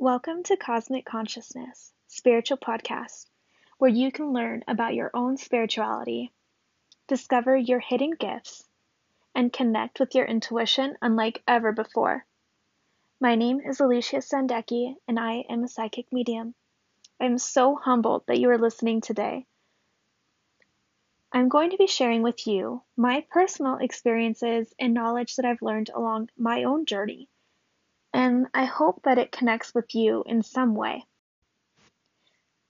Welcome to Cosmic Consciousness, spiritual podcast, where you can learn about your own spirituality, discover your hidden gifts, and connect with your intuition unlike ever before. My name is Alicia Sandecki, and I am a psychic medium. I am so humbled that you are listening today. I'm going to be sharing with you my personal experiences and knowledge that I've learned along my own journey and I hope that it connects with you in some way.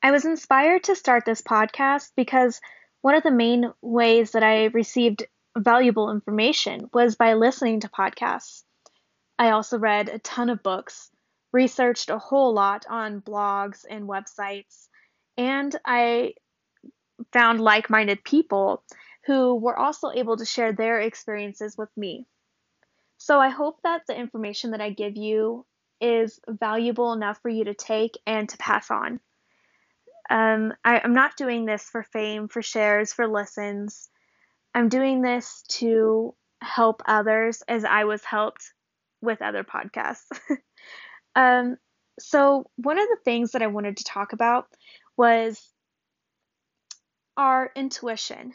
I was inspired to start this podcast because one of the main ways that I received valuable information was by listening to podcasts. I also read a ton of books, researched a whole lot on blogs and websites, and I found like minded people who were also able to share their experiences with me. So I hope that the information that I give you is valuable enough for you to take and to pass on. Um, I, I'm not doing this for fame, for shares, for listens. I'm doing this to help others as I was helped with other podcasts. um, so, one of the things that I wanted to talk about was our intuition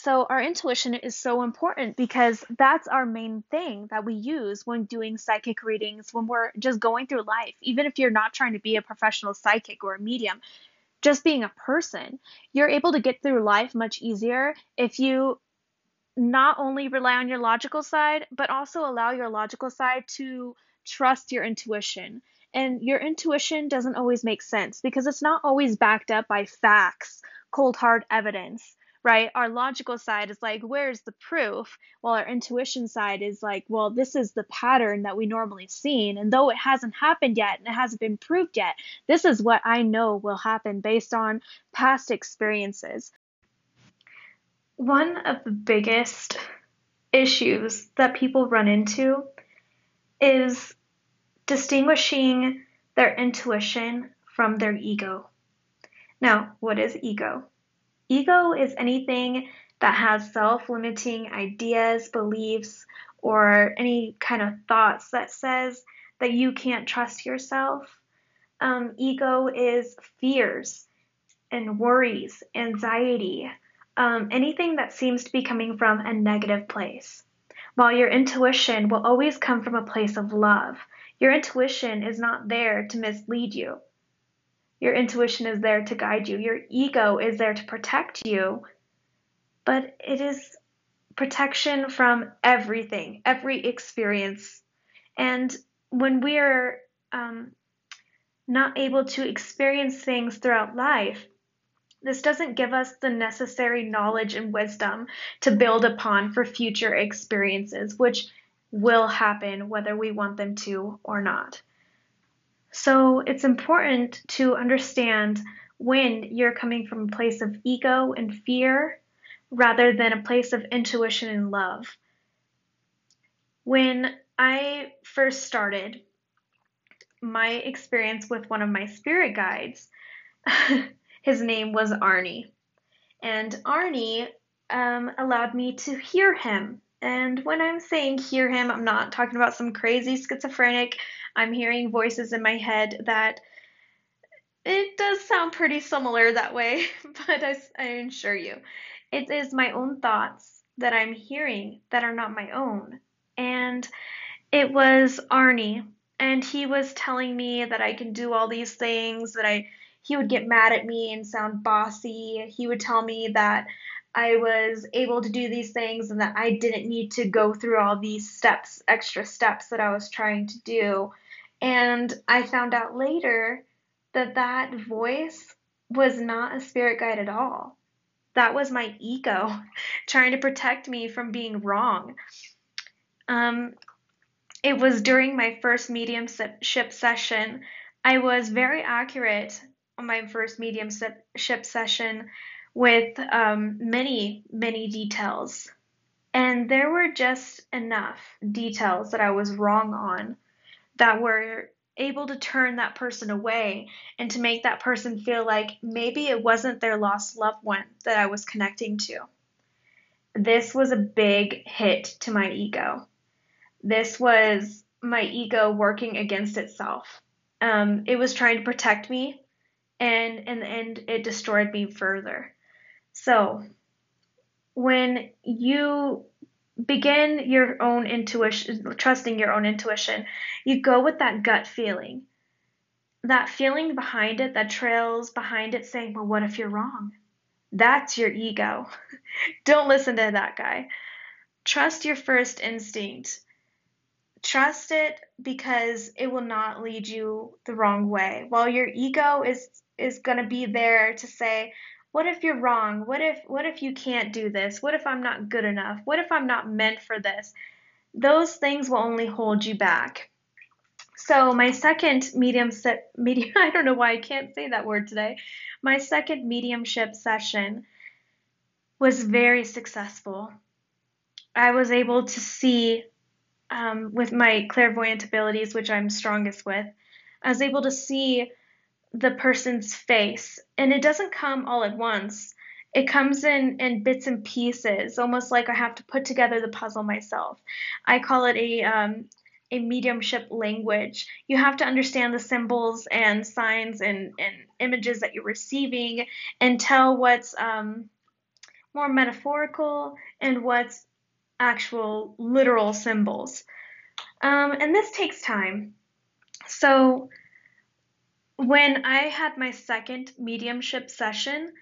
so our intuition is so important because that's our main thing that we use when doing psychic readings, when we're just going through life. Even if you're not trying to be a professional psychic or a medium, just being a person, you're able to get through life much easier if you not only rely on your logical side, but also allow your logical side to trust your intuition. And your intuition doesn't always make sense because it's not always backed up by facts, cold hard evidence right? Our logical side is like, where's the proof? While our intuition side is like, well, this is the pattern that we normally see. And though it hasn't happened yet and it hasn't been proved yet, this is what I know will happen based on past experiences. One of the biggest issues that people run into is distinguishing their intuition from their ego. Now, what is ego? Ego is anything that has self limiting ideas, beliefs, or any kind of thoughts that says that you can't trust yourself. Um, ego is fears and worries, anxiety, um, anything that seems to be coming from a negative place. While your intuition will always come from a place of love, your intuition is not there to mislead you. Your intuition is there to guide you. Your ego is there to protect you. But it is protection from everything, every experience. And when we're um, not able to experience things throughout life, this doesn't give us the necessary knowledge and wisdom to build upon for future experiences, which will happen whether we want them to or not. So it's important to understand when you're coming from a place of ego and fear rather than a place of intuition and love. When I first started my experience with one of my spirit guides, his name was Arnie. And Arnie um, allowed me to hear him. And when I'm saying hear him, I'm not talking about some crazy schizophrenic I'm hearing voices in my head that it does sound pretty similar that way, but I, I assure you, it is my own thoughts that I'm hearing that are not my own. And it was Arnie, and he was telling me that I can do all these things, that I he would get mad at me and sound bossy. He would tell me that I was able to do these things and that I didn't need to go through all these steps, extra steps that I was trying to do. And I found out later that that voice was not a spirit guide at all. That was my ego trying to protect me from being wrong. Um, it was during my first mediumship session. I was very accurate on my first mediumship session with um, many, many details. And there were just enough details that I was wrong on that were able to turn that person away and to make that person feel like maybe it wasn't their lost loved one that I was connecting to. This was a big hit to my ego. This was my ego working against itself. Um, it was trying to protect me, and in the end, it destroyed me further. So, when you begin your own intuition, trusting your own intuition, you go with that gut feeling. That feeling behind it, that trails behind it saying, well, what if you're wrong? That's your ego. Don't listen to that guy. Trust your first instinct. Trust it because it will not lead you the wrong way. While your ego is is going to be there to say, what if you're wrong? What if what if you can't do this? What if I'm not good enough? What if I'm not meant for this? Those things will only hold you back. So my second medium set medium I don't know why I can't say that word today. My second mediumship session was very successful. I was able to see um, with my clairvoyant abilities, which I'm strongest with, I was able to see the person's face, and it doesn't come all at once. It comes in in bits and pieces, almost like I have to put together the puzzle myself. I call it a um, a mediumship language. You have to understand the symbols and signs and, and images that you're receiving and tell what's um, more metaphorical and what's actual literal symbols. Um, and this takes time. So when I had my second mediumship session,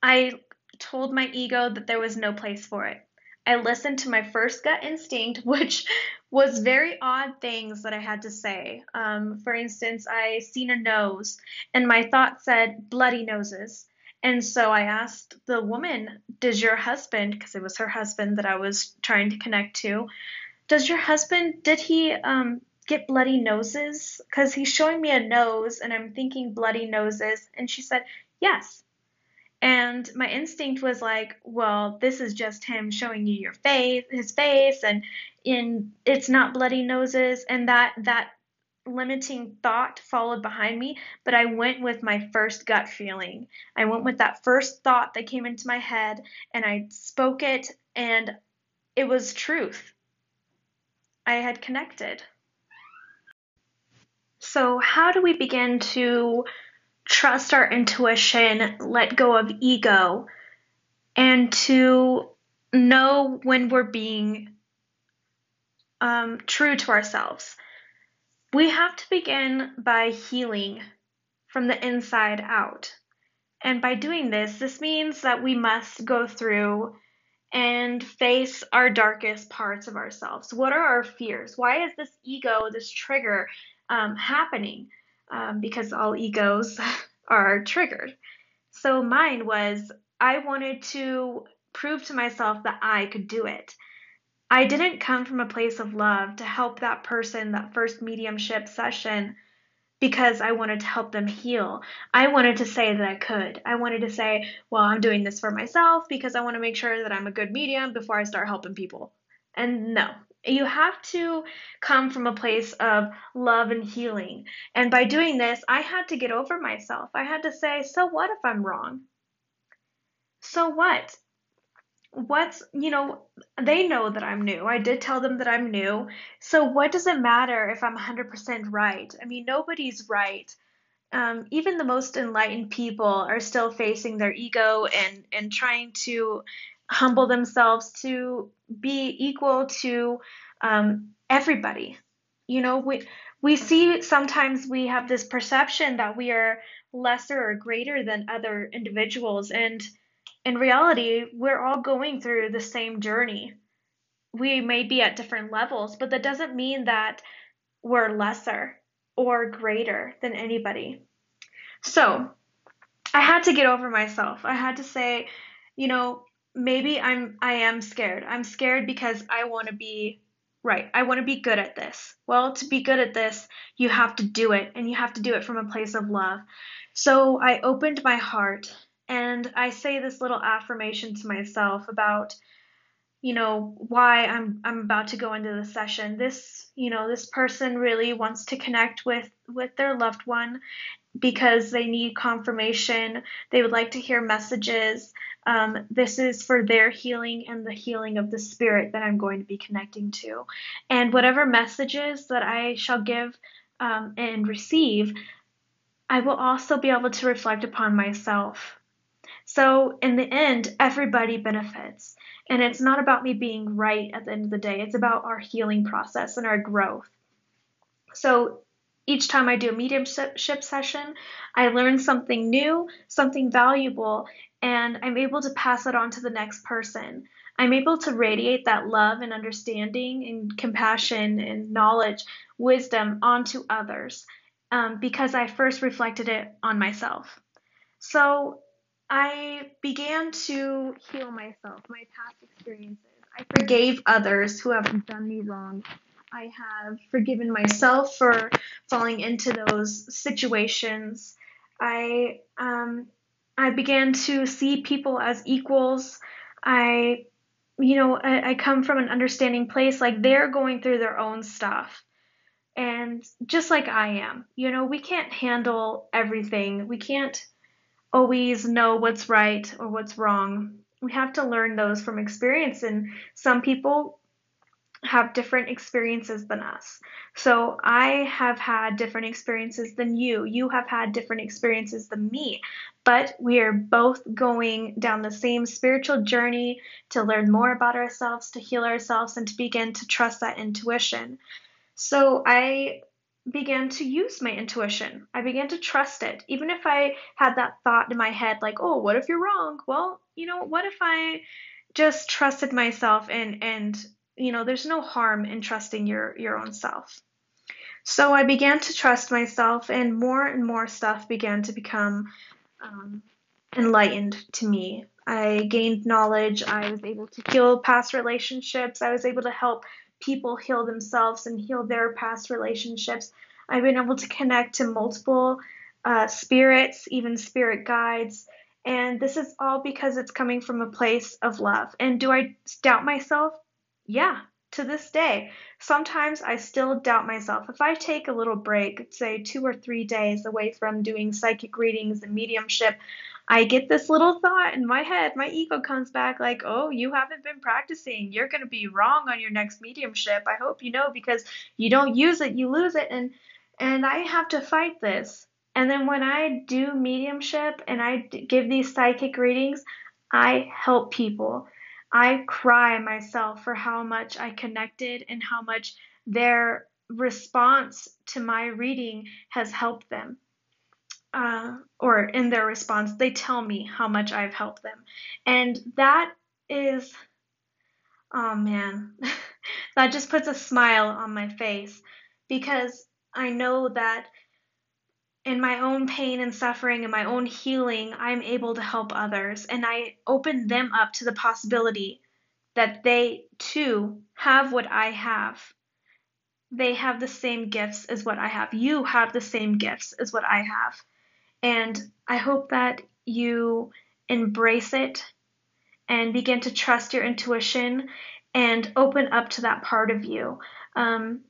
I told my ego that there was no place for it. I listened to my first gut instinct, which was very odd things that I had to say. Um, for instance, I seen a nose, and my thought said bloody noses. And so I asked the woman, Does your husband, because it was her husband that I was trying to connect to, does your husband, did he um, get bloody noses? Because he's showing me a nose, and I'm thinking bloody noses. And she said, Yes. And my instinct was like, well, this is just him showing you your face, his face, and in it's not bloody noses. And that that limiting thought followed behind me, but I went with my first gut feeling. I went with that first thought that came into my head and I spoke it and it was truth. I had connected. So, how do we begin to trust our intuition, let go of ego, and to know when we're being um, true to ourselves? We have to begin by healing from the inside out. And by doing this, this means that we must go through and face our darkest parts of ourselves. What are our fears? Why is this ego, this trigger, um, happening? Um, because all egos are triggered. So mine was I wanted to prove to myself that I could do it. I didn't come from a place of love to help that person, that first mediumship session, because I wanted to help them heal. I wanted to say that I could. I wanted to say, well, I'm doing this for myself because I want to make sure that I'm a good medium before I start helping people. And no, you have to come from a place of love and healing. And by doing this, I had to get over myself. I had to say, so what if I'm wrong? So what? what's you know they know that i'm new i did tell them that i'm new so what does it matter if i'm 100% right i mean nobody's right um, even the most enlightened people are still facing their ego and and trying to humble themselves to be equal to um, everybody you know we we see sometimes we have this perception that we are lesser or greater than other individuals and in reality, we're all going through the same journey. We may be at different levels, but that doesn't mean that we're lesser or greater than anybody. So, I had to get over myself. I had to say, you know, maybe I'm I am scared. I'm scared because I want to be right. I want to be good at this. Well, to be good at this, you have to do it and you have to do it from a place of love. So, I opened my heart and I say this little affirmation to myself about you know why I'm I'm about to go into the session. This you know this person really wants to connect with with their loved one because they need confirmation. They would like to hear messages. Um, this is for their healing and the healing of the spirit that I'm going to be connecting to. And whatever messages that I shall give um, and receive, I will also be able to reflect upon myself. So, in the end, everybody benefits. And it's not about me being right at the end of the day, it's about our healing process and our growth. So, each time I do a mediumship session, I learn something new, something valuable, and I'm able to pass it on to the next person. I'm able to radiate that love and understanding and compassion and knowledge, wisdom onto others um, because I first reflected it on myself. So I began to heal myself, my past experiences. I forgave others who have done me wrong. I have forgiven myself for falling into those situations. I um, I began to see people as equals. I, you know, I, I come from an understanding place like they're going through their own stuff. And just like I am, you know, we can't handle everything. We can't always know what's right or what's wrong. We have to learn those from experience. And some people have different experiences than us. So I have had different experiences than you. You have had different experiences than me. But we are both going down the same spiritual journey to learn more about ourselves, to heal ourselves, and to begin to trust that intuition. So I began to use my intuition. I began to trust it. Even if I had that thought in my head, like, oh, what if you're wrong? Well, you know, what if I just trusted myself and and you know, there's no harm in trusting your, your own self. So I began to trust myself, and more and more stuff began to become um, enlightened to me. I gained knowledge. I was able to heal past relationships. I was able to help people heal themselves and heal their past relationships. I've been able to connect to multiple uh, spirits, even spirit guides. And this is all because it's coming from a place of love. And do I doubt myself? Yeah, to this day, sometimes I still doubt myself. If I take a little break, say two or three days away from doing psychic readings and mediumship, I get this little thought in my head. My ego comes back like, oh, you haven't been practicing. You're going to be wrong on your next mediumship. I hope you know because you don't use it, you lose it. And, and I have to fight this. And then when I do mediumship and I give these psychic readings, I help people. I cry myself for how much I connected and how much their response to my reading has helped them. Uh, or in their response, they tell me how much I've helped them. And that is, oh man, that just puts a smile on my face because I know that in my own pain and suffering and my own healing, I'm able to help others. And I open them up to the possibility that they too have what I have. They have the same gifts as what I have. You have the same gifts as what I have. And I hope that you embrace it and begin to trust your intuition and open up to that part of you. Um,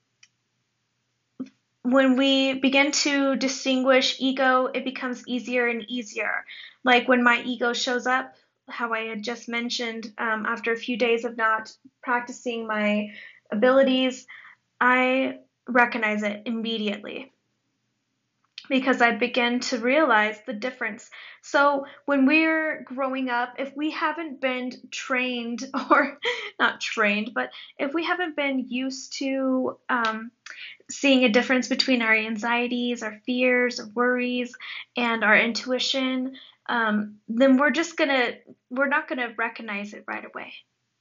when we begin to distinguish ego, it becomes easier and easier. Like when my ego shows up, how I had just mentioned, um, after a few days of not practicing my abilities, I recognize it immediately because I begin to realize the difference. So when we're growing up, if we haven't been trained, or not trained, but if we haven't been used to um, seeing a difference between our anxieties, our fears, our worries, and our intuition, um, then we're just gonna we're not gonna recognize it right away,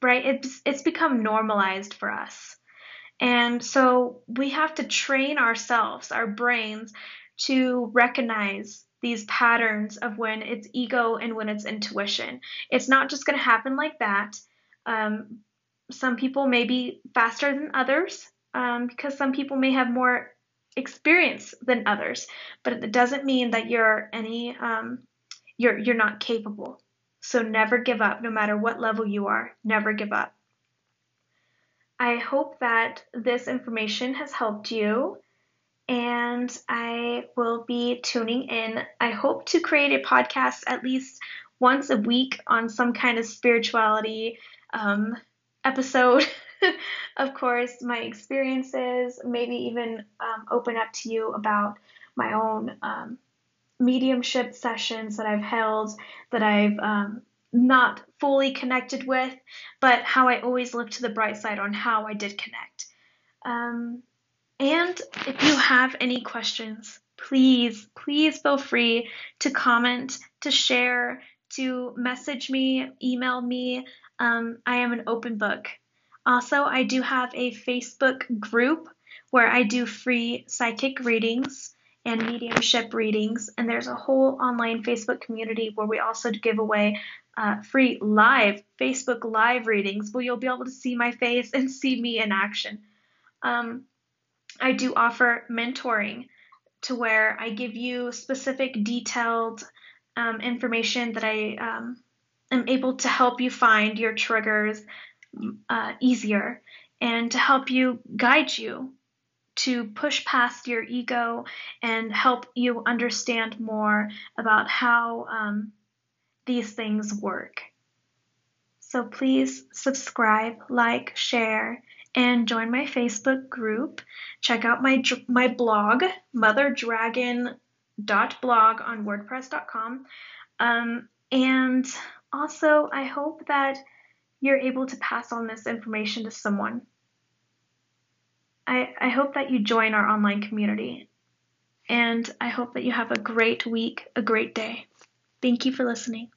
right? It's it's become normalized for us. And so we have to train ourselves, our brains, to recognize these patterns of when it's ego and when it's intuition. It's not just going to happen like that. Um, some people may be faster than others um, because some people may have more experience than others, but it doesn't mean that you're any um, you're you're not capable. So never give up, no matter what level you are. Never give up. I hope that this information has helped you and I will be tuning in. I hope to create a podcast at least once a week on some kind of spirituality um, episode. of course, my experiences, maybe even um, open up to you about my own um, mediumship sessions that I've held that I've um, not fully connected with, but how I always look to the bright side on how I did connect. Um, and if you have any questions, please, please feel free to comment, to share, to message me, email me. Um, I am an open book. Also, I do have a Facebook group where I do free psychic readings and mediumship readings, and there's a whole online Facebook community where we also give away uh, free live Facebook live readings where you'll be able to see my face and see me in action. Um, I do offer mentoring to where I give you specific, detailed um, information that I um, am able to help you find your triggers uh, easier and to help you guide you to push past your ego and help you understand more about how um, these things work. So please subscribe, like, share, and join my Facebook group. Check out my my blog, motherdragon.blog on wordpress.com. Um, and also, I hope that you're able to pass on this information to someone. I, I hope that you join our online community. And I hope that you have a great week, a great day. Thank you for listening.